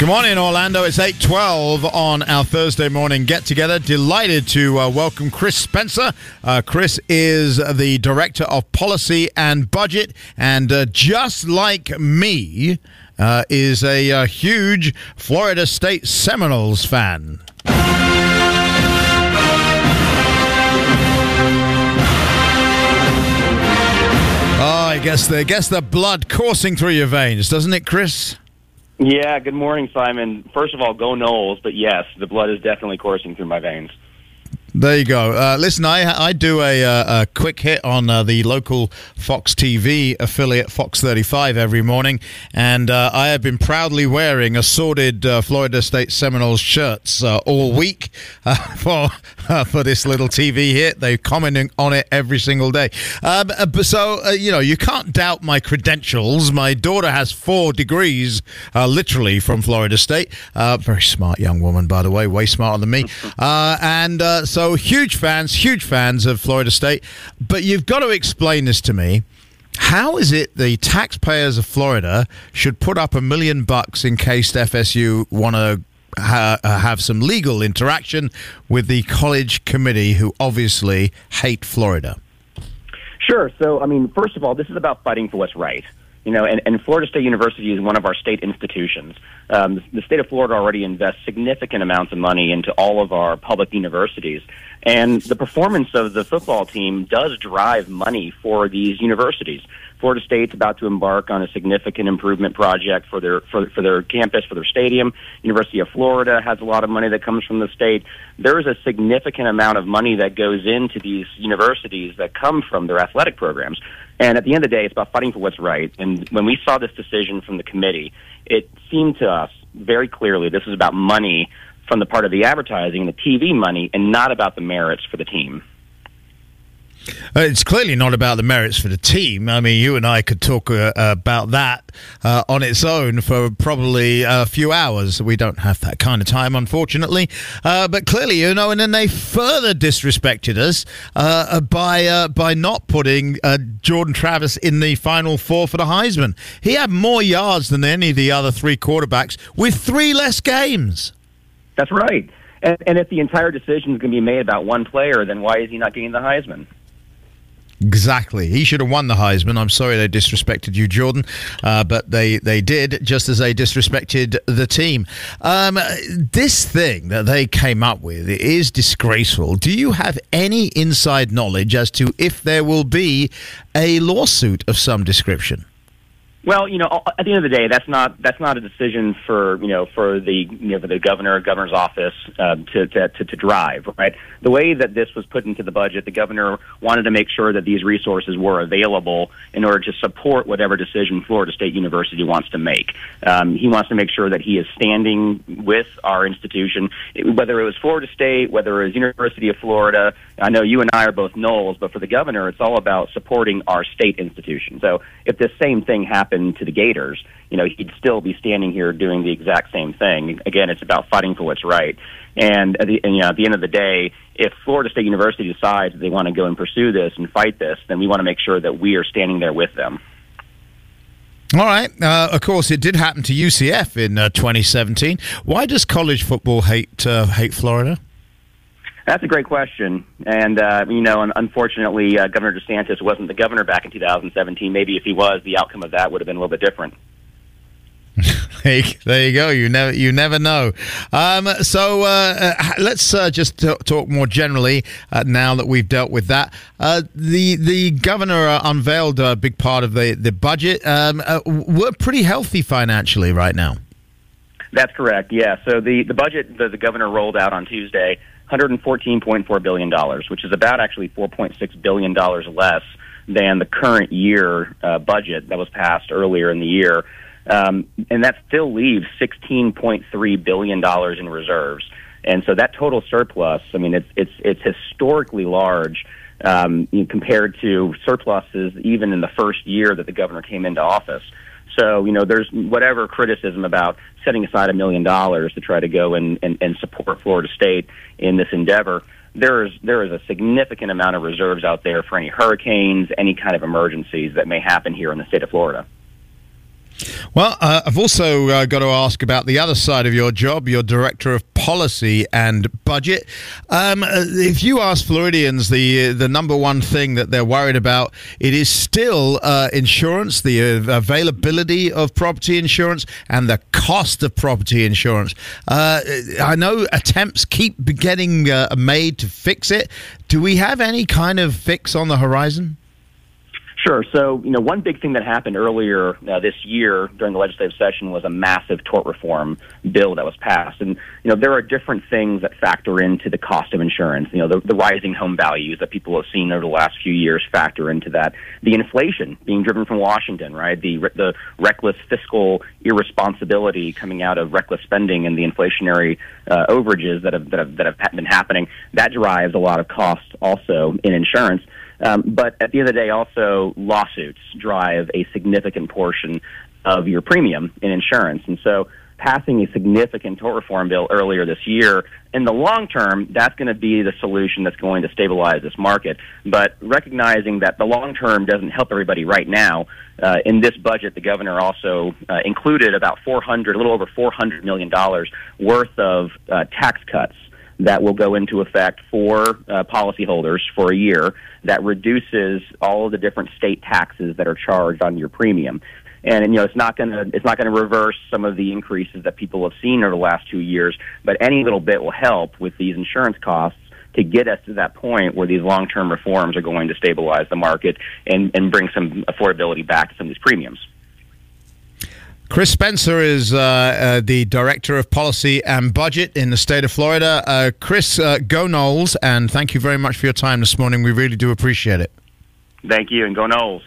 Good morning, Orlando. It's 8.12 on our Thursday morning get-together. Delighted to uh, welcome Chris Spencer. Uh, Chris is the Director of Policy and Budget, and uh, just like me, uh, is a uh, huge Florida State Seminoles fan. Oh, I guess the, guess the blood coursing through your veins, doesn't it, Chris? Yeah, good morning, Simon. First of all, go Noles, but yes, the blood is definitely coursing through my veins. There you go. Uh, listen, I I do a, uh, a quick hit on uh, the local Fox TV affiliate Fox 35 every morning, and uh, I have been proudly wearing assorted uh, Florida State Seminoles shirts uh, all week for for this little TV hit. They're commenting on it every single day. Um, so you know you can't doubt my credentials. My daughter has four degrees, literally from Florida State. very smart young woman, by the way, way smarter than me, and so. So huge fans, huge fans of Florida State. But you've got to explain this to me. How is it the taxpayers of Florida should put up a million bucks in case FSU want to ha- uh, have some legal interaction with the college committee who obviously hate Florida? Sure. So, I mean, first of all, this is about fighting for what's right. You know, and, and Florida State University is one of our state institutions. Um, the, the state of Florida already invests significant amounts of money into all of our public universities, and the performance of the football team does drive money for these universities. Florida State's about to embark on a significant improvement project for their for, for their campus, for their stadium. University of Florida has a lot of money that comes from the state. There is a significant amount of money that goes into these universities that come from their athletic programs. And at the end of the day, it's about fighting for what's right. And when we saw this decision from the committee, it seemed to us very clearly this is about money from the part of the advertising, and the TV money, and not about the merits for the team. Uh, it's clearly not about the merits for the team. I mean, you and I could talk uh, about that uh, on its own for probably a few hours. We don't have that kind of time, unfortunately. Uh, but clearly, you know, and then they further disrespected us uh, by by not putting Jordan Travis in the final four for the Heisman. He had more yards than any of the other three quarterbacks with three less games. That's right. And, and if the entire decision is going to be made about one player, then why is he not getting the Heisman? Exactly. He should have won the Heisman. I'm sorry they disrespected you, Jordan, uh, but they, they did, just as they disrespected the team. Um, this thing that they came up with is disgraceful. Do you have any inside knowledge as to if there will be a lawsuit of some description? Well, you know, at the end of the day, that's not that's not a decision for you know for the you know for the governor, governor's office um, to, to to to drive, right? The way that this was put into the budget, the governor wanted to make sure that these resources were available in order to support whatever decision Florida State University wants to make. Um, he wants to make sure that he is standing with our institution, whether it was Florida State, whether it was University of Florida. I know you and I are both Noles, but for the governor, it's all about supporting our state institution. So if this same thing happens happened to the Gators, you know, he'd still be standing here doing the exact same thing. Again, it's about fighting for what's right. And at the, and, you know, at the end of the day, if Florida State University decides they want to go and pursue this and fight this, then we want to make sure that we are standing there with them. All right. Uh, of course, it did happen to UCF in uh, 2017. Why does college football hate uh, hate Florida? That's a great question, and uh, you know, unfortunately, uh, Governor DeSantis wasn't the governor back in 2017. Maybe if he was, the outcome of that would have been a little bit different. there you go. You never, you never know. Um, so uh, uh let's uh, just t- talk more generally uh, now that we've dealt with that. Uh, the the governor unveiled a big part of the the budget. Um, we're pretty healthy financially right now. That's correct. Yeah. So the the budget that the governor rolled out on Tuesday $114.4 billion, which is about actually $4.6 billion less than the current year uh, budget that was passed earlier in the year. Um, and that still leaves $16.3 billion in reserves. And so that total surplus, I mean, it's, it's, it's historically large um, compared to surpluses even in the first year that the governor came into office. So, you know, there's whatever criticism about setting aside a million dollars to try to go and, and, and support Florida State in this endeavor. There is there is a significant amount of reserves out there for any hurricanes, any kind of emergencies that may happen here in the state of Florida. Well, uh, I've also uh, got to ask about the other side of your job, your director of policy and budget. Um, uh, if you ask Floridians the the number one thing that they're worried about, it is still uh, insurance, the uh, availability of property insurance, and the cost of property insurance. Uh, I know attempts keep getting made to fix it. Do we have any kind of fix on the horizon? Sure. So, you know, one big thing that happened earlier uh, this year during the legislative session was a massive tort reform bill that was passed. And, you know, there are different things that factor into the cost of insurance. You know, the, the rising home values that people have seen over the last few years factor into that. The inflation being driven from Washington, right? The, the reckless fiscal irresponsibility coming out of reckless spending and the inflationary uh, overages that have, that have, that have been happening. That drives a lot of costs also in insurance. Um, but at the end of the day, also lawsuits drive a significant portion of your premium in insurance. And so passing a significant tort reform bill earlier this year, in the long term, that's going to be the solution that's going to stabilize this market. But recognizing that the long term doesn't help everybody right now, uh, in this budget, the governor also uh, included about 400, a little over 400 million dollars worth of uh, tax cuts that will go into effect for uh, policyholders for a year that reduces all of the different state taxes that are charged on your premium. And, you know it's not going to it's not going to reverse some of the increases that people have seen over the last two years, but any little bit will help with these insurance costs to get us to that point where these long term reforms are going to stabilize the market and, and bring some affordability back to some of these premiums. Chris Spencer is uh, uh, the Director of Policy and Budget in the state of Florida. Uh, Chris, uh, go Noles, and thank you very much for your time this morning. We really do appreciate it. Thank you, and go Noles.